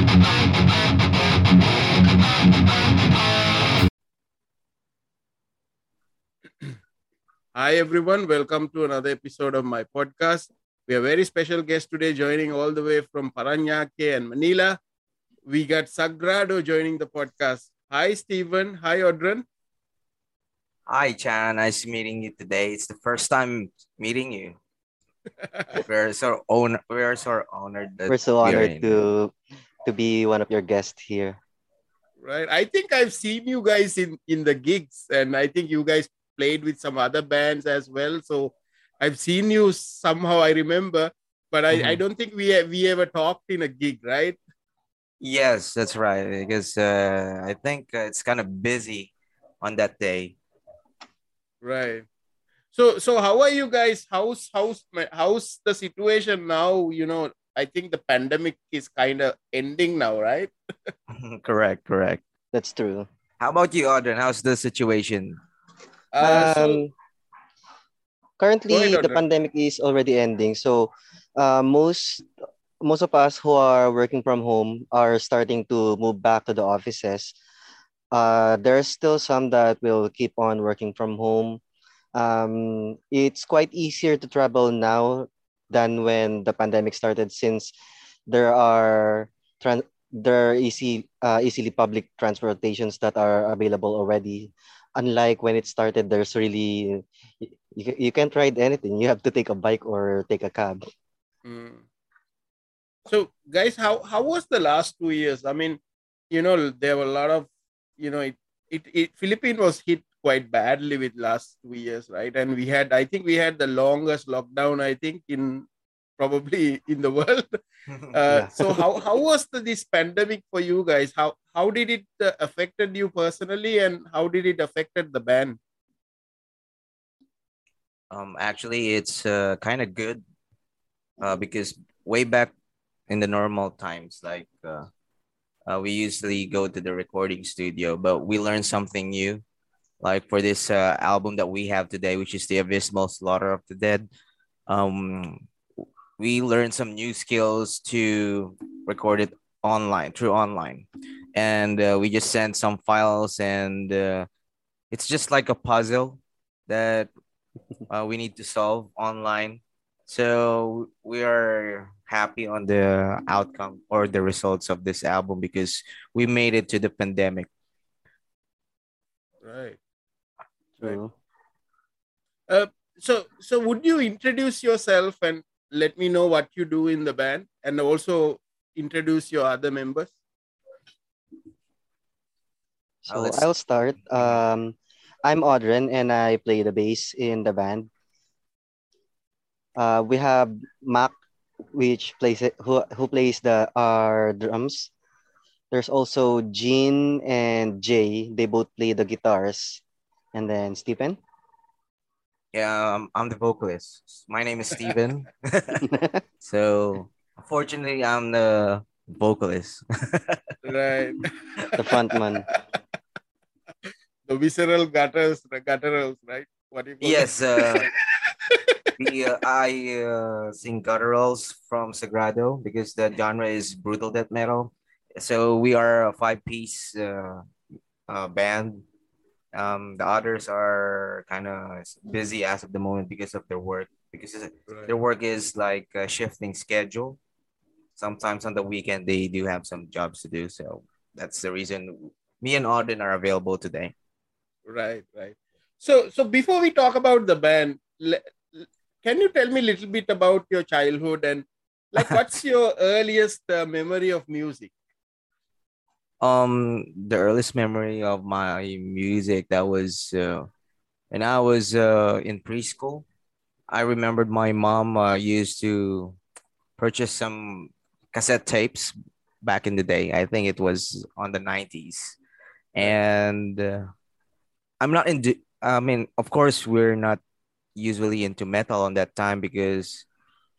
Hi, everyone. Welcome to another episode of my podcast. We have a very special guest today joining all the way from Paranaque and Manila. We got Sagrado joining the podcast. Hi, Stephen. Hi, Audren. Hi, Chan. Nice meeting you today. It's the first time meeting you. we're so on, we're so honored. that We're so honored to to be one of your guests here. Right. I think I've seen you guys in, in the gigs, and I think you guys played with some other bands as well. So I've seen you somehow, I remember, but I, I Mhm. don't think we, we ever talked in a gig, right? Yes, that's right. Because uh, I think uh, it's kind of busy on that day. Right. So so how are you guys? How's how's how's the situation now? You know, I think the pandemic is kind of ending now, right? correct, correct. That's true. How about you, Audren? How's the situation? Uh, so, um, currently, ahead, the pandemic is already ending. So, uh, most most of us who are working from home are starting to move back to the offices. Uh, there's still some that will keep on working from home. Um, it's quite easier to travel now than when the pandemic started, since there are tran- there are easy uh, easily public transportations that are available already unlike when it started there's really you, you can't ride anything you have to take a bike or take a cab mm. so guys, how how was the last two years? I mean, you know, there were a lot of, you know, it it, it Philippines was hit quite badly with last two years, right? And we had, I think, we had the longest lockdown, I think, in probably in the world. Uh, Yeah. so how how was the, this pandemic for you guys? How how did it uh, affected you personally, and how did it affected the band? um, actually, it's uh, kind of good uh, because way back in the normal times, like uh, uh, we usually go to the recording studio, but we learned something new. Like for this uh, album that we have today, which is the Abysmal Slaughter of the Dead, um, we learned some new skills to record it online through online, and uh, we just sent some files, and uh, it's just like a puzzle that uh, we need to solve online. So we are happy on the outcome or the results of this album because we made it to the pandemic. Right. True. So so would you introduce yourself and let me know what you do in the band, and also introduce your other members? so let's- i'll start. Um i'm audren and i play the bass in the band. Uh we have mac which plays it who, who plays the our drums. There's also jean and jay. They both play the guitars and then stephen Yeah, um, I'm the vocalist. My name is Stephen. so unfortunately, I'm the vocalist. Right. the frontman the visceral gutters, the gutturals, right? What do you call yes, uh, we, uh, I uh, sing gutturals from Sagrado because the genre is brutal death metal. So we are a five-piece uh, uh, band. Um, the others are kind of busy as of the moment because of their work. Because Right. their work is like a shifting schedule. Sometimes on the weekend they do have some jobs to do. So that's the reason me and Audren are available today. Right, right. So, so before we talk about the band, can you tell me a little bit about your childhood and like what's your earliest uh, memory of music? Um, the earliest memory of my music that was uh, when I was uh, in preschool. I remembered my mom uh, used to purchase some cassette tapes back in the day. I think it was on the 90s. And uh, I'm not into, I mean, of course, we're not usually into metal on that time because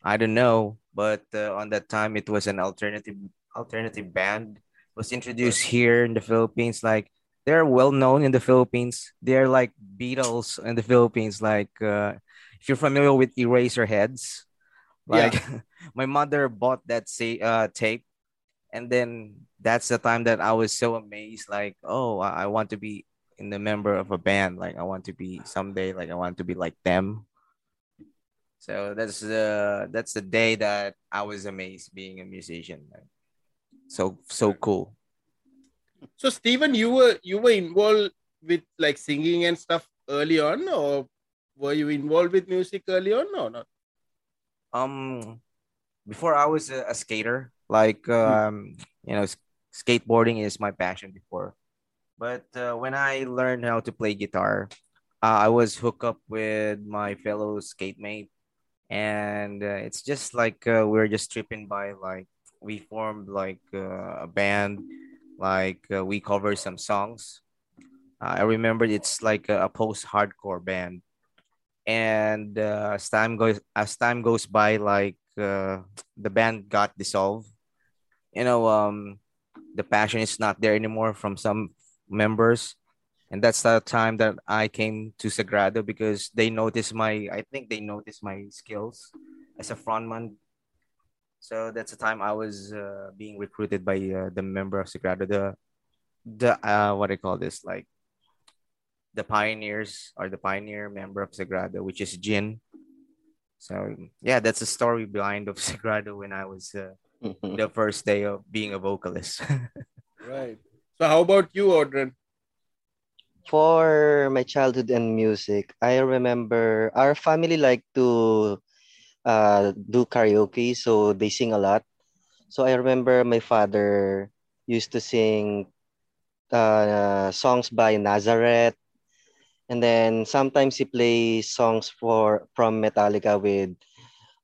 I don't know, but uh, on that time it was an alternative alternative band was introduced here in the Philippines. Like they're well known in the Philippines. They're like Beatles in the Philippines. Like uh, if you're familiar with Eraserheads, like my mother bought that say uh tape and then that's the time that I was so amazed, like, oh, I, I want to be in the member of a band. Like, I want to be someday, like, I want to be like them. So that's the that's the day that I was amazed being a musician. Like, so so cool. So Stephen, you were you were involved with like singing and stuff early on, or were you involved with music early on or not? Um, before I was a, a skater, like um, you know, skateboarding is my passion before. But uh, when I learned how to play guitar, uh, I was hooked up with my fellow skate mate, and uh, it's just like uh, we're just tripping by. Like we formed like uh, a band, like uh, we cover some songs. Uh, I remember it's like a, a post-hardcore band, and uh, as time goes as time goes by, like uh, the band got dissolved. You know, um, the passion is not there anymore from some members and that's the time that i came to sagrado because they noticed my i think they noticed my skills as a frontman so that's the time i was uh, being recruited by uh, the member of sagrado. The the uh, what i call this? Like the pioneers or the pioneer member of sagrado which is jin. So yeah that's the story behind of sagrado when i was uh, the first day of being a vocalist. Right. So how about you, Audren? For my childhood and music, I remember our family like to uh, do karaoke, so they sing a lot. So I remember my father used to sing uh, songs by Nazareth, and then sometimes he plays songs for from Metallica with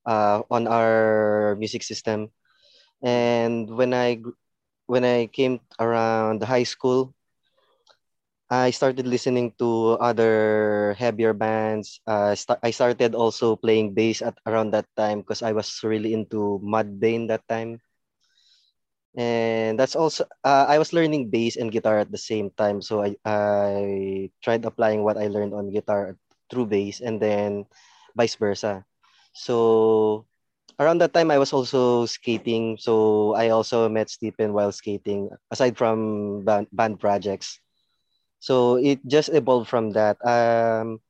uh, on our music system. And when I when I came around high school, I started listening to other heavier bands. Uh, sta- I started also playing bass at around that time because I was really into Mudvayne that time. And that's also uh, I was learning bass and guitar at the same time. So I I tried applying what I learned on guitar through bass and then vice versa. So around that time I was also skating. So I also met Stephen while skating aside from band, band projects. So it just evolved from that. Um,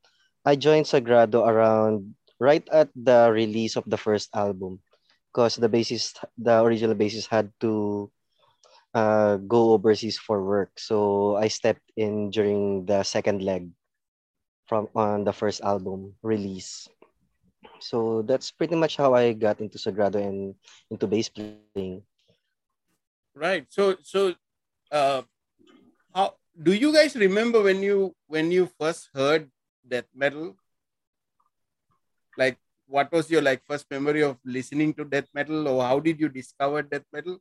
I joined Sagrado around right at the release of the first album because the bassist, the original bassist had to uh, go overseas for work. So I stepped in during the second leg from on the first album release. So that's pretty much how I got into Sagrado and into bass playing. Right. So so uh do you guys remember when you when you first heard death metal? Like what was your like first memory of listening to death metal or how did you discover death metal?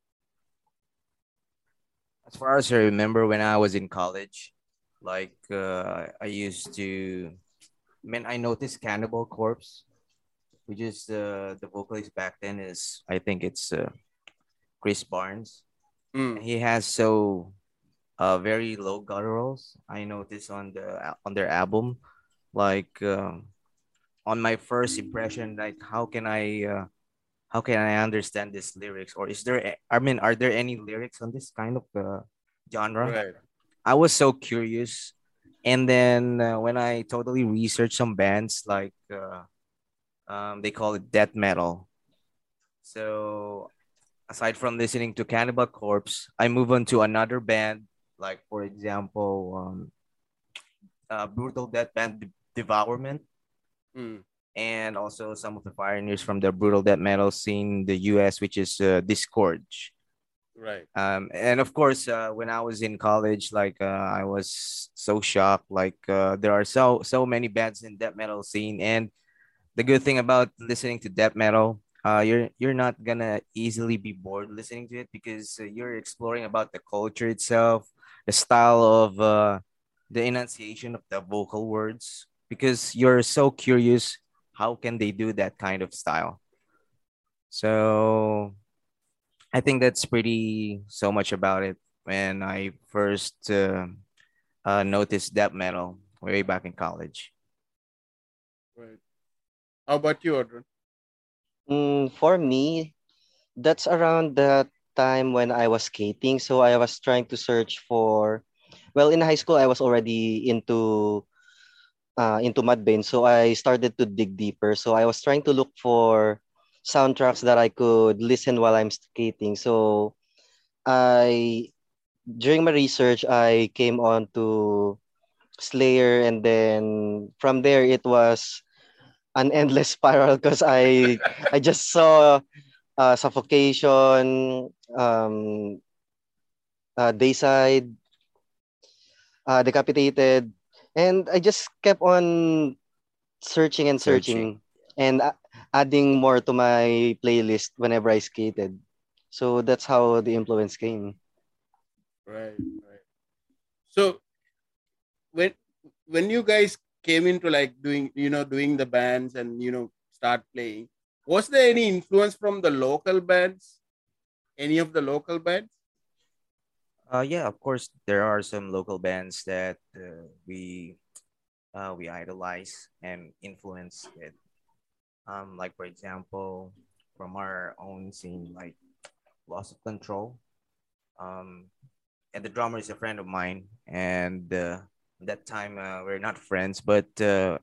As far as I remember, when I was in college, like uh, I used to, I mean, I noticed Cannibal Corpse, which is uh, the vocalist back then is I think it's uh, Chris Barnes. Mm, He has so uh, very low gutturals. I noticed on the on their album, like um on my first impression, like how can I uh, how can I understand these lyrics, or is there? I mean, are there any lyrics on this kind of uh, genre? right. I was so curious. And then uh, when I totally researched some bands, like uh, um, they call it death metal. So aside from listening to Cannibal Corpse, I move on to another band, like for example, um, uh, Brutal Death Band De- Devourment, Mm, and also some of the pioneers from the brutal death metal scene in the US, which is uh, right. um and of course uh, when i was in college like uh, i was so shocked like uh, there are so so many bands in death metal scene. And the good thing about listening to death metal uh you're you're not gonna easily be bored listening to it because uh, you're exploring about the culture itself the style of uh the enunciation of the vocal words because you're so curious how can they do that kind of style so I think that's pretty so much about it when I first uh, uh, noticed death metal way back in college. Right. How about you, Audren? Mm, for me, that's around that time when I was skating. So I was trying to search for, well, in high school I was already into uh, into Mudvayne, so I started to dig deeper. So I was trying to look for soundtracks that I could listen while I'm skating. So I during my research I came on to Slayer and then from there it was an endless spiral because I I just saw uh, suffocation, um, uh, Deicide, uh, decapitated, and I just kept on searching and searching, Searching. and uh, adding more to my playlist whenever I skated. So that's how the influence came. Right, right. So when when you guys came into like doing you know doing the bands and you know start playing, was there any influence from the local bands? Any of the local bands? Uh, yeah, of course, there are some local bands that uh, we uh, we idolize and influence it. Um, like for example, from our own scene, like Loss of Control. Um, and the drummer is a friend of mine, and uh, that time uh, we're not friends, but uh,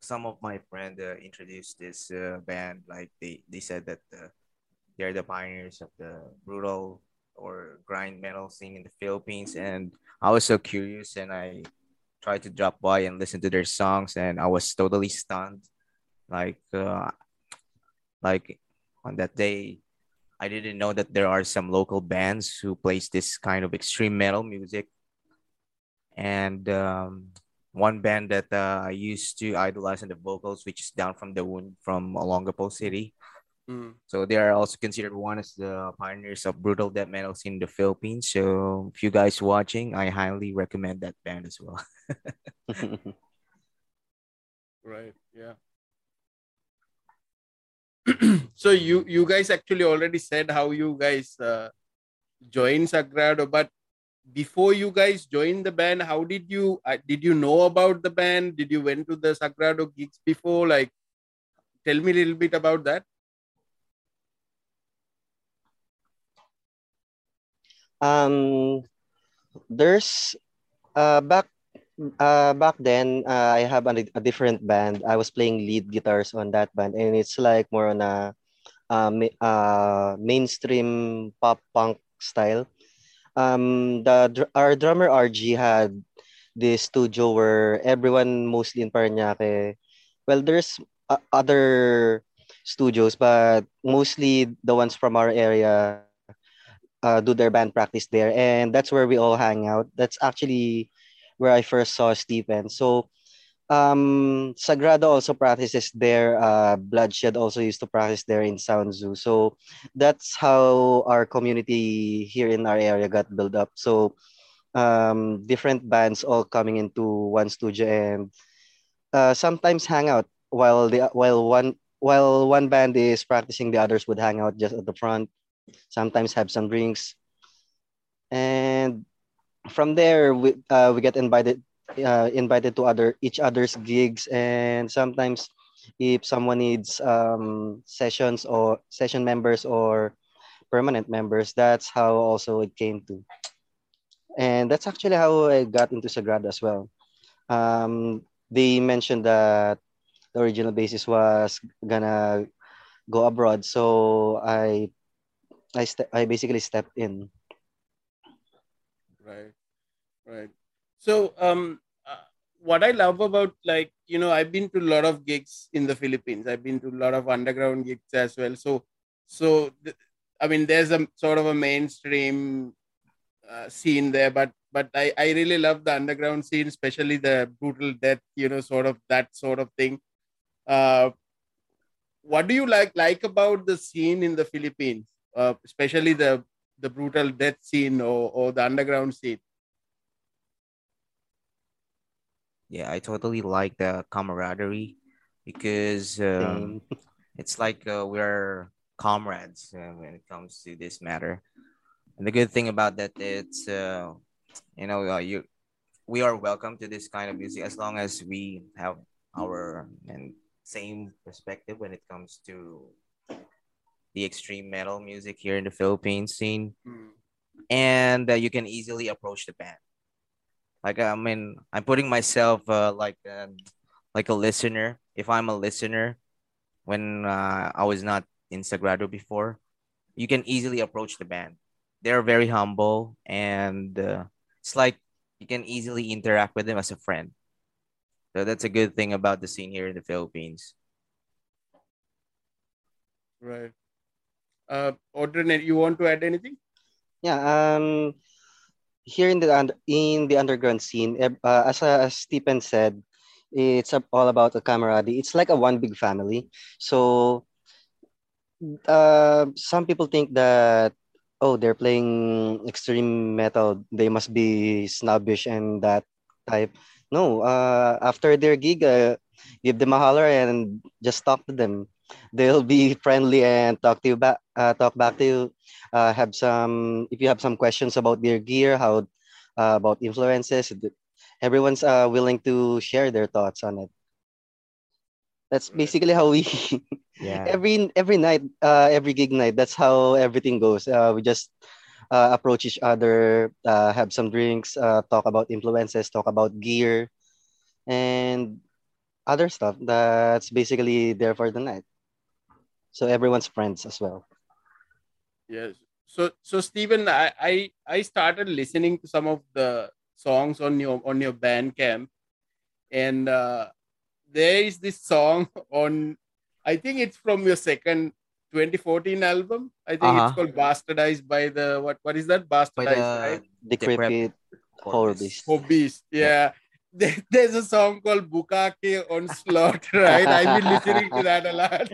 some of my friend uh, introduced this uh, band. Like they they said that uh, they're the pioneers of the brutal or grind metal scene in the Philippines, and I was so curious, and I tried to drop by and listen to their songs, and I was totally stunned. Like uh, like on that day, I didn't know that there are some local bands who plays this kind of extreme metal music, and um, one band that uh, I used to idolize in the vocals, which is Down from the Wound from Olongapo City. Mm, So they are also considered one as the pioneers of brutal death metal scene in the Philippines. So if you guys watching, I highly recommend that band as well. right, yeah. so you you guys actually already said how you guys uh, joined Sagrado, but before you guys joined the band, how did you uh, did you know about the band? Did you went to the Sagrado gigs before? Like, tell me a little bit about that. um, there's uh back uh back then uh, I have a, a different band. I was playing lead guitars on that band, and it's like more on a uh, ma- uh mainstream pop punk style. Um, the our drummer RG had this studio where everyone mostly in Parañaque. Well, there's uh, other studios, but mostly the ones from our area uh, do their band practice there, and that's where we all hang out. That's actually where I first saw Stephen. So um, Sagrado also practices there. Uh, Bloodshed also used to practice there in Sound Zoo. So that's how our community here in our area got built up. So um, different bands all coming into one studio and uh, sometimes hang out while the while one while one band is practicing, the others would hang out just at the front. Sometimes have some drinks, and from there we uh, we get invited uh, invited to other each other's gigs, and sometimes if someone needs um, sessions or session members or permanent members, that's how also it came to, and that's actually how I got into Sagrado as well. Um, they mentioned that the original basis was gonna go abroad, so I I ste- I basically stepped in. Right, right. So, um, uh, what I love about like you know, I've been to a lot of gigs in the Philippines. I've been to a lot of underground gigs as well. So, so th- I mean, there's a sort of a mainstream uh, scene there, but but I I really love the underground scene, especially the brutal death. You know, sort of that sort of thing. Uh, what do you like like about the scene in the Philippines, uh, especially the the brutal death scene or, or the underground scene? Yeah, I totally like the camaraderie because um, it's like uh, we're comrades uh, when it comes to this matter. And the good thing about that, it's uh, you know, uh, you we are welcome to this kind of music as long as we have our and same perspective when it comes to the extreme metal music here in the Philippines scene, Mm. and uh, you can easily approach the band. Like I mean, I'm putting myself uh, like um, like a listener. If I'm a listener, when uh, I was not in Sagrado before, you can easily approach the band. They're very humble, and uh, it's like you can easily interact with them as a friend. So that's a good thing about the scene here in the Philippines. Right. Uh, Audren, you want to add anything? Yeah. Um, here in the in the underground scene, uh, as uh, as Stephen said, it's a- all about the camaraderie. It's like a one big family. So, uh, some people think that oh, they're playing extreme metal. They must be snobbish and that type. No. Uh, after their gig, uh, give them a holler and just talk to them. They'll be friendly and talk to you back. Uh, talk back to you uh, have some if you have some questions about their gear how uh, about influences everyone's uh, willing to share their thoughts on it. That's basically how we Yeah. every every night uh, every gig night that's how everything goes. Uh, we just uh, approach each other uh, have some drinks uh, talk about influences talk about gear and other stuff that's basically there for the night. So everyone's friends as well Yes. So so Stephen, I, I I started listening to some of the songs on your on your Bandcamp, and uh, there is this song on. I think it's from your second 2014 album. I think it's Uh-huh. called "Bastardized" by the what what is that? By Bastardized, the right? decrepit horror beast For Beast, yeah. There- There's a song called Bukkake Onslaught, right? I've been listening to that a lot.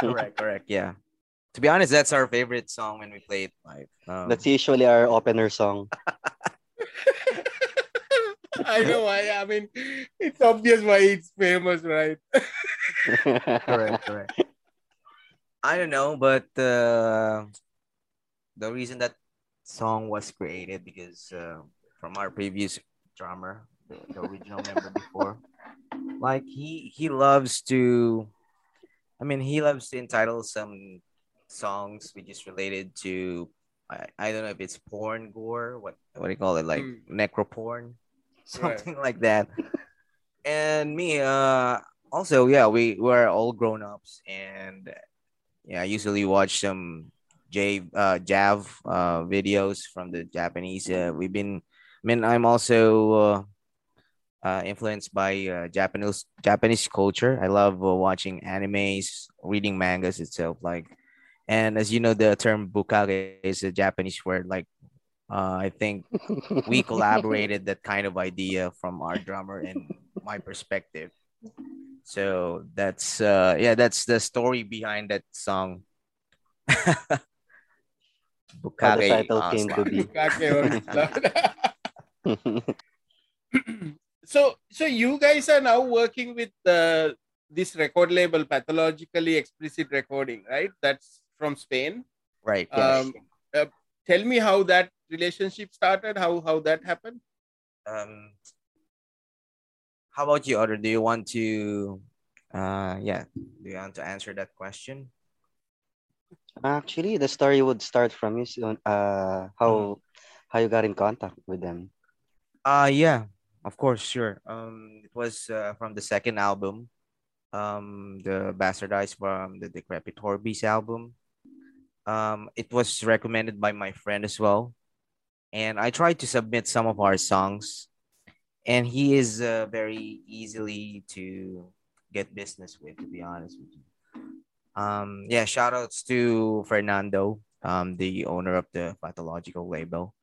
correct, correct. Yeah. To be honest, that's our favorite song when we play it live. Um, That's usually our opener song. I know why. I mean, it's obvious why it's famous, right? correct, correct. I don't know, but uh, the reason that song was created because uh, from our previous drummer, the, the original member before, like he he loves to, I mean, he loves to entitle some songs which is related to. I, I don't know if it's porn gore, what what do you call it, like Mm. necro porn, Right. something like that. And me, uh, also yeah, we we're all grown ups, and yeah, I usually watch some J uh Jav uh videos from the Japanese. Uh, we've been, I mean, I'm also uh, uh influenced by uh, Japanese Japanese culture. I love uh, watching animes, reading mangas itself, like. And as you know, the term bukkake is a Japanese word. Like, uh, I think we collaborated that kind of idea from our drummer and my perspective. So that's uh yeah, that's the story behind that song. How the Bukage title uh, came to Slot. be. Bukkake Onslaught. so, so you guys are now working with uh, this record label, Pathologically Explicit Recording, right? That's from Spain. Right. Um, uh, tell me how that relationship started. How how that happened? Um how about you, Otto? Do you want to uh yeah, do you want to answer that question? Actually, the story would start from you. Soon. Uh, how how you got in contact with them? Uh yeah, of course, sure. Um it was uh, from the second album, um the Bastardized from the Decrepit Horbeast album. Um it was recommended by my friend as well. And I tried to submit some of our songs and he is uh, very easily to get business with to be honest with you. Um yeah, shout outs to Fernando, um the owner of the pathological label.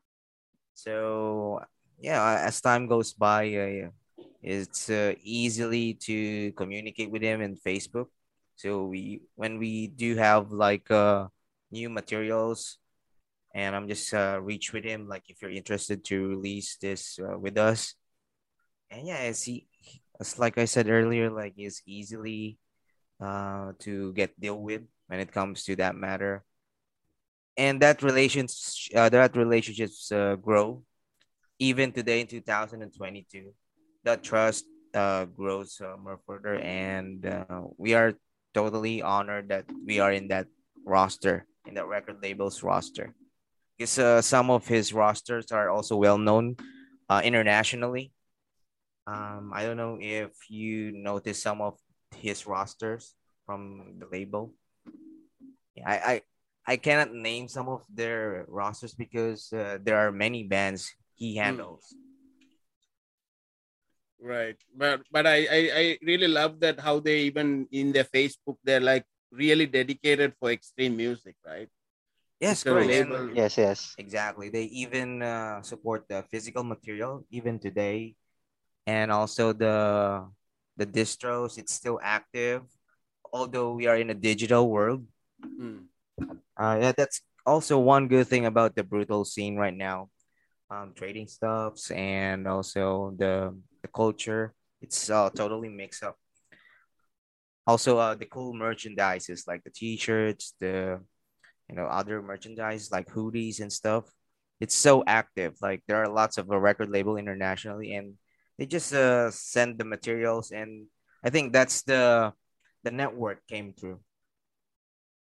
So yeah, as time goes by, uh, it's uh, easily to communicate with him in Facebook. So we when we do have like uh new materials, and I'm just uh reach with him like if you're interested to release this uh, with us. And yeah, as he, as like I said earlier, like is easily uh to get deal with when it comes to that matter. And that relations uh, that relationships uh, grow even today in 2022 that trust uh, grows uh, more further and uh, we are totally honored that we are in that roster in the record label's roster because uh, some of his rosters are also well known uh, internationally. Um, I don't know if you notice some of his rosters from the label. Yeah, I, I I cannot name some of their rosters because uh, there are many bands he handles. Mm. Right, but but I, I I really love that how they even in their Facebook they're like really dedicated for extreme music, right? Yes, correct. yes, yes. Exactly. They even uh, support the physical material even today, and also the the distros. It's still active, although we are in a digital world. Mm. Uh, yeah, that's also one good thing about the brutal scene right now. Um, trading stuffs and also the the culture. It's uh, totally mixed up. Also, uh, the cool merchandises like the t-shirts, the you know other merchandise like hoodies and stuff. It's so active. Like there are lots of a record label internationally, and they just uh, send the materials, and I think that's the the network came through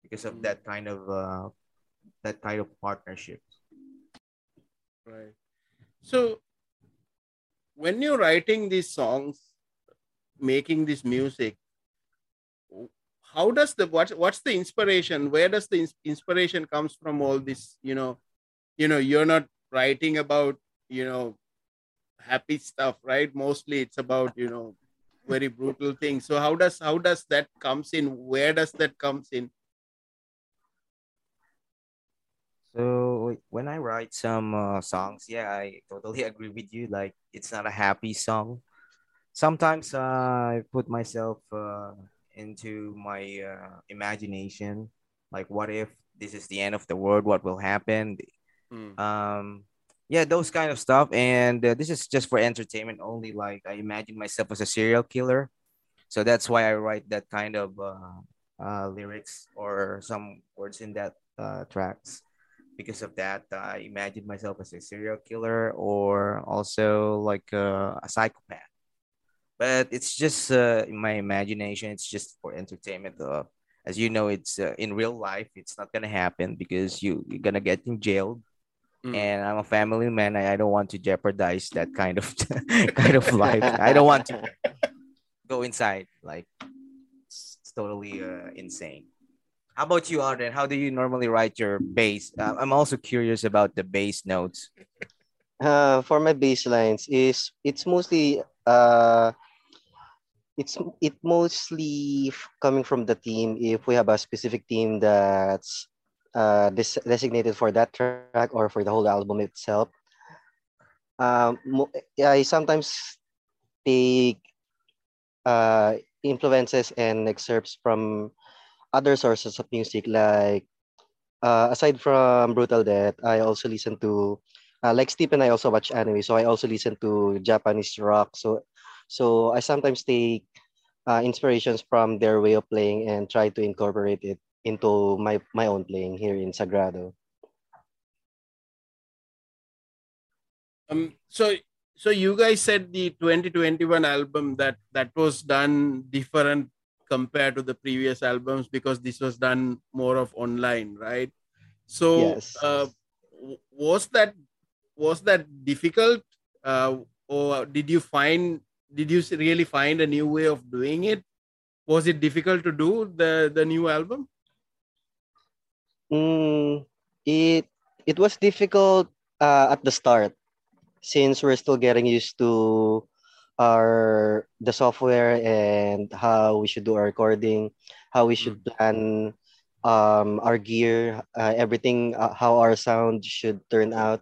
because of that kind of uh, that kind of partnership. Right. So when you're writing these songs, making this music, how does the what, what's the inspiration? Where does the inspiration comes from? All this, you know, you know, you're not writing about you know happy stuff, right? Mostly it's about you know very brutal things. So how does how does that comes in? Where does that comes in? So when I write some uh, songs, yeah, I totally agree with you. Like it's not a happy song. Sometimes uh, I put myself uh, into my uh, imagination. Like, what if this is the end of the world? What will happen? Mm. Um, yeah, those kind of stuff. And uh, this is just for entertainment only. Like I imagine myself as a serial killer, so that's why I write that kind of uh, uh, lyrics or some words in that uh, tracks because of that i imagine myself as a serial killer or also like a, a psychopath but it's just uh, in my imagination it's just for entertainment uh, as you know it's uh, in real life it's not gonna happen because you you're gonna get in jail mm. and i'm a family man I, I don't want to jeopardize that kind of kind of life i don't want to go inside like it's, it's totally uh, insane how about you, Audren? How do you normally write your bass? Uh, I'm also curious about the bass notes. Uh, for my bass lines is it's mostly uh it's it mostly coming from the team. If we have a specific team that's uh des- designated for that track or for the whole album itself um i sometimes take uh influences and excerpts from other sources of music. Like uh, aside from brutal death i also listen to uh, like steve and i also watch anime so i also listen to japanese rock. So so i sometimes take uh, inspirations from their way of playing and try to incorporate it into my my own playing here in sagrado. Um so so you guys said the 2021 album that that was done different compared to the previous albums because this was done more of online right? So yes. uh, was that was that difficult? Uh, or did you find did you really find a new way of doing it was it difficult to do the the new album mm, it it was difficult uh, at the start since we're still getting used to our the software and how we should do our recording, how we should mm. plan um, our gear, uh, everything, uh, how our sound should turn out.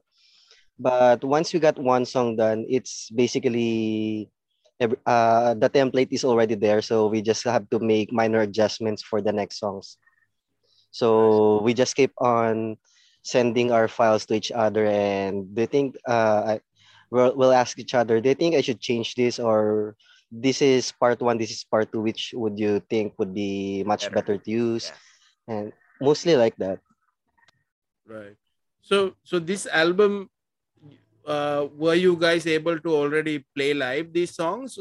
But once we got one song done, it's basically uh, the template is already there, so we just have to make minor adjustments for the next songs. So we just keep on sending our files to each other, and do you think uh, we'll, we'll ask each other, do you think I should change this or this is part one, this is part two, which would you think would be much better, better to use? Yeah. And mostly like that. Right. So so this album uh, were you guys able to already play live these songs?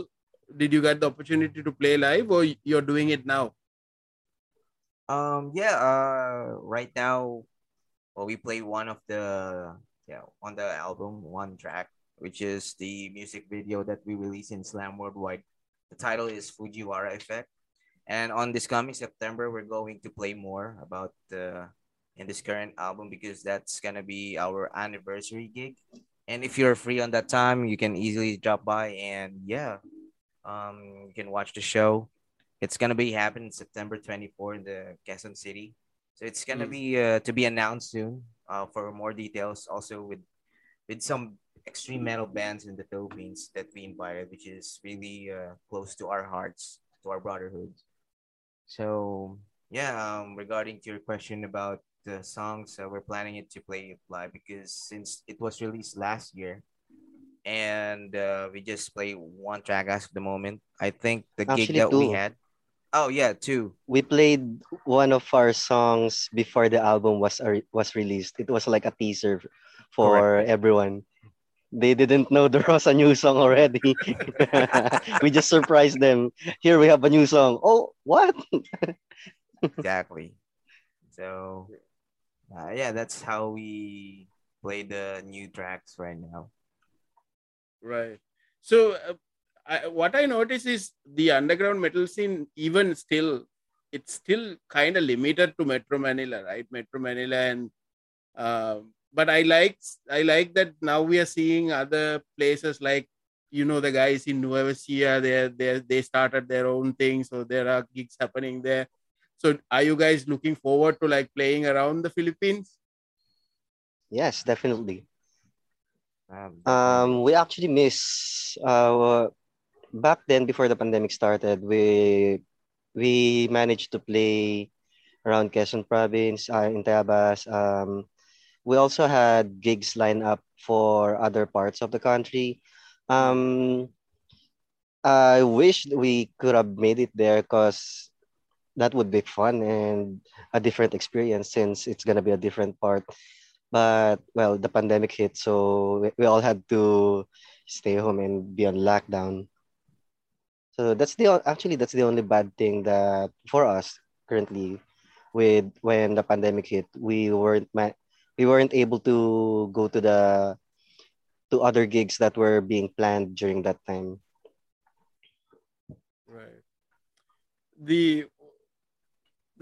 Did you get the opportunity to play live or you're doing it now? Um, yeah. Uh, right now, well, we play one of the yeah on the album one track, which is the music video that we released in Slam Worldwide. The title is Fujiwara Effect, and on this coming September, we're going to play more about the in this current album because that's gonna be our anniversary gig. And if you're free on that time, you can easily drop by and yeah, um, you can watch the show. It's gonna be happening September 24 in the Quezon City. So it's gonna Mm. be uh, to be announced soon. Uh, for more details, also with with some extreme metal bands in the Philippines that we invited, which is really uh, close to our hearts, to our brotherhood. So yeah, um, regarding to your question about the songs, uh, we're planning it to play it live because since it was released last year, and uh, we just play one track as of the moment. I think the gig Actually, that we had. Oh yeah, two. We played one of our songs before the album was was released. It was like a teaser for everyone. They didn't know there was a new song already. we just surprised them. Here we have a new song. Oh, what? Exactly. So uh, yeah, that's how we play the new tracks right now. Right. So, uh, I, what I notice is the underground metal scene, even still, it's still kind of limited to Metro Manila, right? Metro Manila, and uh, but I like I like that now we are seeing other places like you know the guys in Nueva Ecija, they they they started their own thing, so there are gigs happening there. So, are you guys looking forward to like playing around the Philippines? Yes, definitely. Um. Um, we actually miss uh back then before the pandemic started. We we managed to play around Quezon Province, uh, in Tayabas. Um, we also had gigs lined up for other parts of the country. Um, I wish we could have made it there because that would be fun and a different experience since it's gonna be a different part. But well, the pandemic hit, so we, all had to stay home and be on lockdown. So that's the actually that's the only bad thing that for us currently with when the pandemic hit, we weren't we weren't able to go to the to other gigs that were being planned during that time. Right. The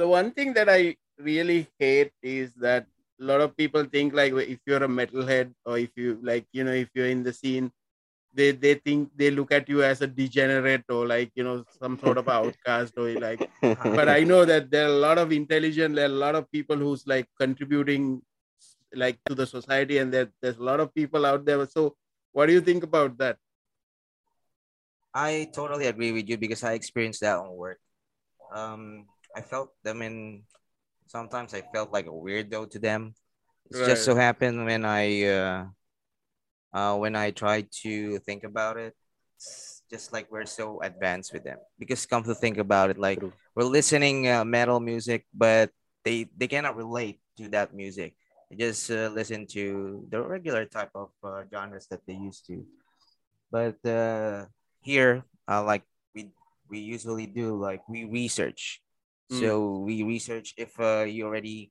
the one thing that I really hate is that a lot of people think like if you're a metalhead or if you like you know if you're in the scene they they think they look at you as a degenerate or like you know some sort of outcast or like but I know that there are a lot of intelligent there are a lot of people who's like contributing like to the society and there, there's a lot of people out there so what do you think about that I totally agree with you because I experienced that on work. Um, I felt them in sometimes I felt like a weirdo to them. It's just so happened when I uh, uh when I tried to think about it, it's just like we're so advanced with them. Because come to think about it, like we're listening uh, metal music, but they they cannot relate to that music. They just uh, listen to the regular type of uh, genres that they used to. But uh, here, uh, like we we usually do, like we research. Mm. So we research if uh, you already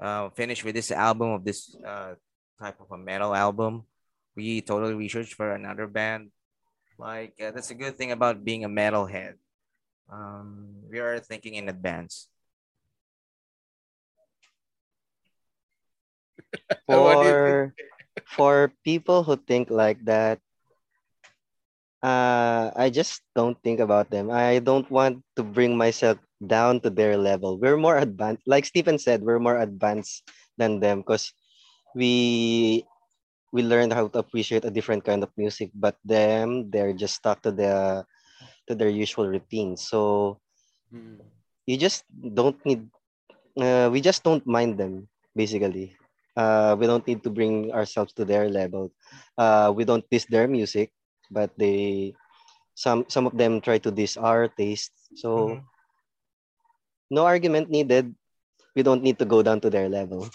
uh, finished with this album of this uh, type of a metal album. We totally research for another band. Like uh, that's a good thing about being a metalhead. Um, we are thinking in advance. What do you For for people who think like that, uh, I just don't think about them. I don't want to bring myself down to their level. We're more advanced. Like Stephen said, we're more advanced than them because we we learned how to appreciate a different kind of music. But them, they're just stuck to the to their usual routine. So Mm. you just don't need. Uh, we just don't mind them basically. Uh, we don't need to bring ourselves to their level. Uh, we don't diss their music, but they some some of them try to diss our taste. So Mhm. No argument needed. We don't need to go down to their level.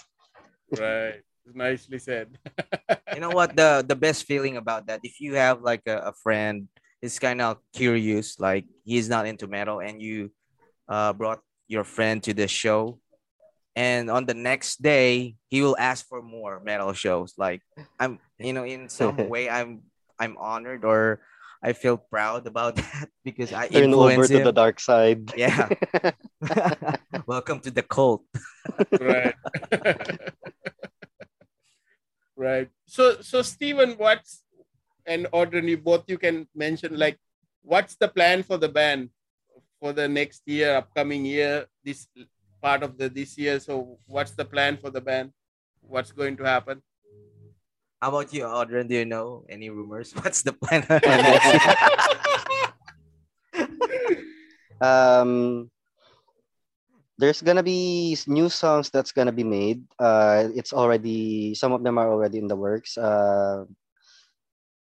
right nicely said You know what the the best feeling about that? If you have like a, a friend is kind of curious, like he's not into metal, and you uh brought your friend to the show and on the next day he will ask for more metal shows like i'm you know in some way i'm i'm honored or i feel proud about that because i Turn over influence to the dark side. yeah. Welcome to the cult. Right. Right. So so Stephen what's and Audren both you can mention like what's the plan for the band for the next year upcoming year this part of the this year? So what's the plan for the band? What's going to happen how about you Audren do you know any rumors? What's the plan um there's gonna be new songs that's gonna be made. Uh it's already some of them are already in the works. Uh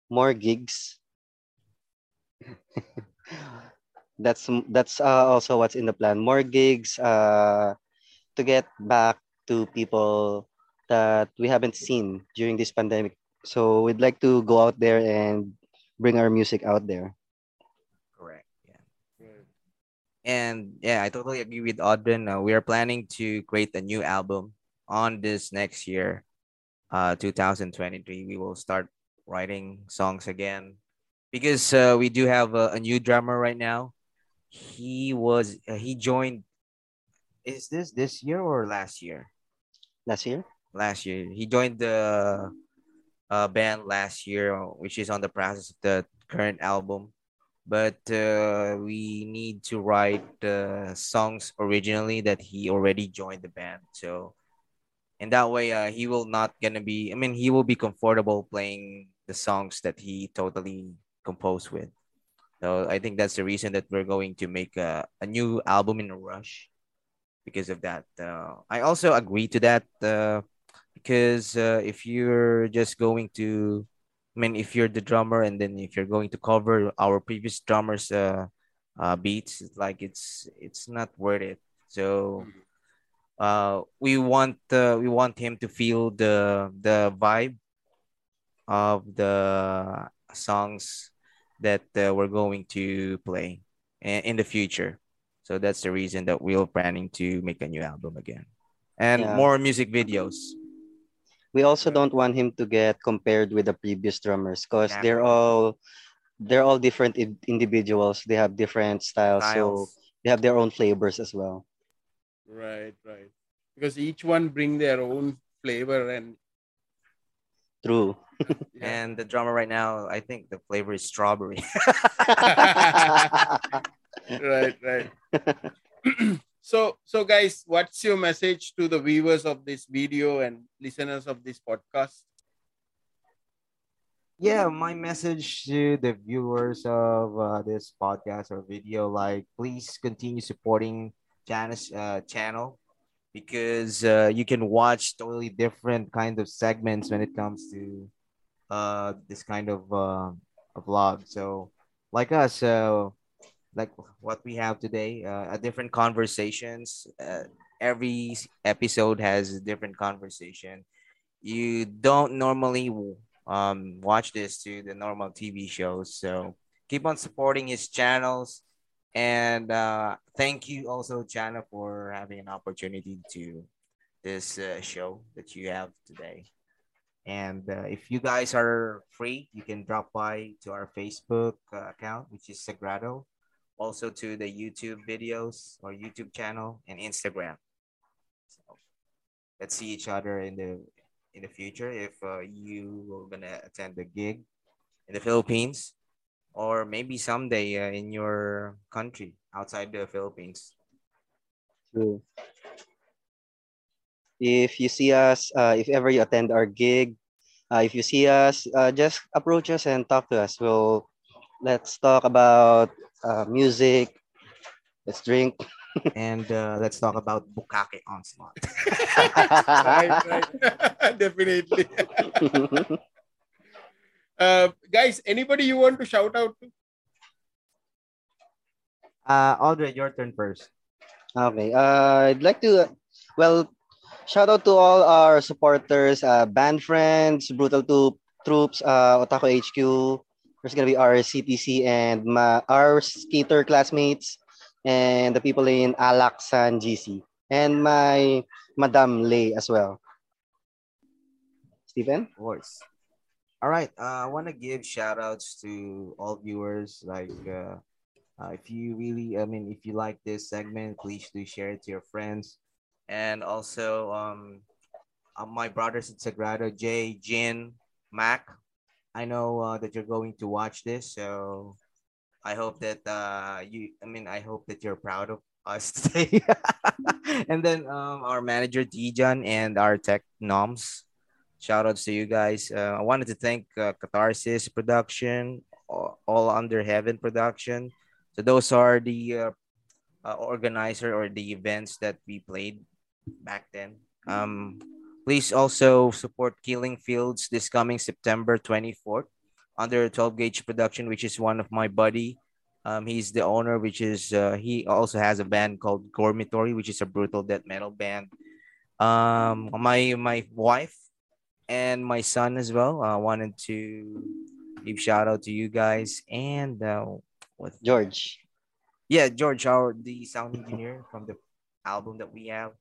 more gigs. That's that's uh, also what's in the plan. More gigs uh to get back to people that we haven't seen during this pandemic so we'd like to go out there and bring our music out there correct yeah And yeah, I totally agree with Audren. Uh, we are planning to create a new album on this next year, uh, 2023. We will start writing songs again because uh, we do have a, a new drummer right now. He was uh, he joined. Is this this year or last year? last year Last year he joined the uh, band last year, which is on the process of the current album but uh, we need to write uh, songs originally that he already joined the band. So, in that way, uh, he will not gonna be. I mean, he will be comfortable playing the songs that he totally composed with. So I think that's the reason that we're going to make a, a new album in a rush because of that. Uh, I also agree to that uh, because uh, if you're just going to, I mean, if you're the drummer and then if you're going to cover our previous drummers' uh, uh, beats, it's like it's it's not worth it. So uh, we want uh, we want him to feel the the vibe of the songs that uh, we're going to play in, in the future. So that's the reason that we're planning to make a new album again and Yeah. more music videos. We also don't want him to get compared with the previous drummers because they're all they're all different individuals. They have different styles, so they have their own flavors as well. Right right. Because each one bring their own flavor and true. Yeah. And the drummer right now, I think the flavor is strawberry. right right so so guys what's your message to the viewers of this video and listeners of this podcast yeah, my message to the viewers of uh, this podcast or video, like, please continue supporting Janice uh, channel because uh, you can watch totally different kind of segments when it comes to uh, this kind of uh, vlog. So, like us, uh, like what we have today, uh, a different conversations. Uh, every episode has a different conversation. You don't normally um, watch this to the normal TV shows. So keep on supporting his channels. And uh, thank you also, Channa, for having an opportunity to this uh, show that you have today. And uh, if you guys are free, you can drop by to our Facebook uh, account, which is Sagrado, also to the YouTube videos or YouTube channel and Instagram. So let's see each other in the in the future if uh, you are gonna attend the gig in the Philippines or maybe someday uh, in your country outside the Philippines. true if you see us uh, if ever you attend our gig uh, if you see us uh, just approach us and talk to us we'll let's talk about uh, music let's drink And uh, let's talk about Bukkake Onslaught. right right definitely uh, guys anybody you want to shout out to Uh, Audren, your turn first. Okay. Uh, I'd like to, well, shout out to all our supporters, uh, band friends, Brutal Two Troops, uh, Otaku HQ. There's gonna be our CTC and ma- our skater classmates, and the people in Alaksan GC, and my Madam Lay as well. Stephen? Of course. All right. Uh, I want to give shout outs to all viewers. Like, uh, uh, if you really, I mean, if you like this segment, please do share it to your friends. And also, um, uh, my brothers in Sagrado, Jay, Jin, Mac. I know uh, that you're going to watch this, so I hope that uh, you. I mean, I hope that you're proud of us today. and then um, our manager Dijan and our tech noms. Shout outs to you guys. Uh, I wanted to thank uh, Catharsis Production, all, Under Heaven Production. So those are the uh, uh, organizer or the events that we played back then. Um, please also support Killing Fields this coming September 24th under 12 Gauge Production, which is one of my buddy. Um, he's the owner, which is uh, he also has a band called Gormitory, which is a brutal death metal band. Um, my my wife and my son as well. I wanted to give shout out to you guys and uh, what George. Yeah, George, our the sound engineer from the album that we have.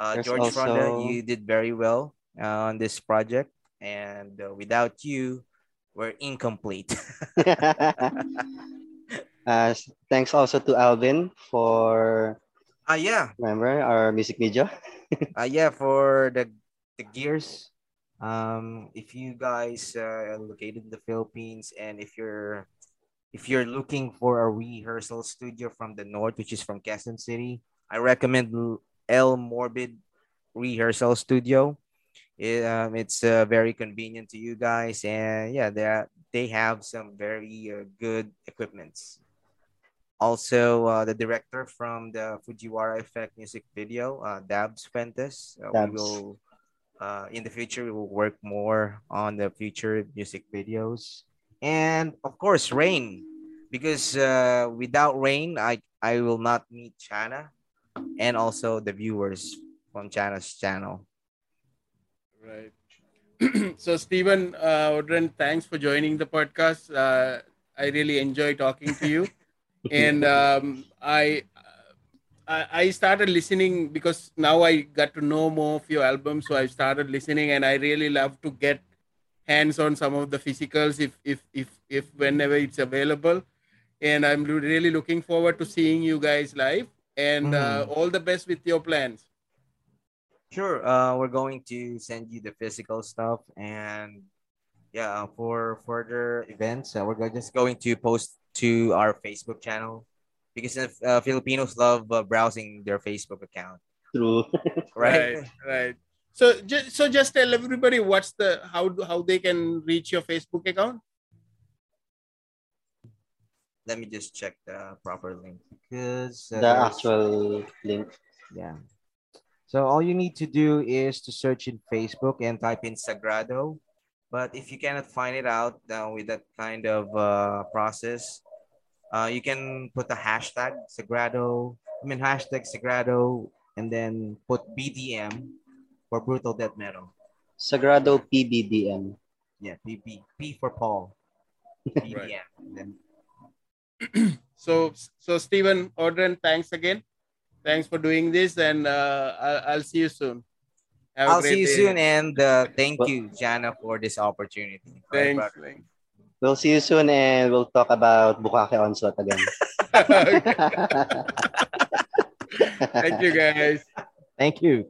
Uh, There's George also- Fronda, you did very well uh, on this project, and uh, without you, we're incomplete. uh, thanks also to Alvin for Ah, yeah, remember our music video. uh, yeah, for the the gears. Um, if you guys uh, are located in the Philippines and if you're if you're looking for a rehearsal studio from the north, which is from Quezon City, I recommend El Morbid Rehearsal Studio. It, um, it's uh, very convenient to you guys, and yeah, they they have some very uh, good equipments. Also, uh, the director from the Fujiwara Effect music video, uh, Dabs Fuentes. Uh, Dabs. We will, uh, in the future, we will work more on the future music videos, and of course, Rain, because uh, without Rain, I I will not meet Channa, and also the viewers from Channa's channel. Right. so, Stephen, uh, Audren, thanks for joining the podcast. Uh, I really enjoy talking to you. and um, I, I I started listening because now I got to know more of your album. So I started listening, and I really love to get hands on some of the physicals if if if if whenever it's available. And I'm really looking forward to seeing you guys live. And uh, all the best with your plans. Sure. Uh, we're going to send you the physical stuff, and yeah, for further events, uh, we're just going to post to our Facebook channel because uh, Filipinos love uh, browsing their Facebook account, True. right? right so just so just tell everybody what's the how how they can reach your facebook account Let me just check the proper link because uh, the actual link. Yeah. So all you need to do is to search in Facebook and type in Sagrado. But if you cannot find it out uh, with that kind of uh, process, uh, you can put the hashtag Sagrado, I mean hashtag Sagrado, and then put BDM for brutal death metal. Sagrado PBDM. Yeah, PP, P for Paul. BDM. Then so so stephen Audren, thanks again thanks for doing this and uh, I'll, I'll see you soon Have a I'll see you day. soon, and uh, thank you, Channa, for this opportunity. Thanks, brother. thanks. We'll see you soon and we'll talk about Bukkake Onslaught again. thank you guys Thank you.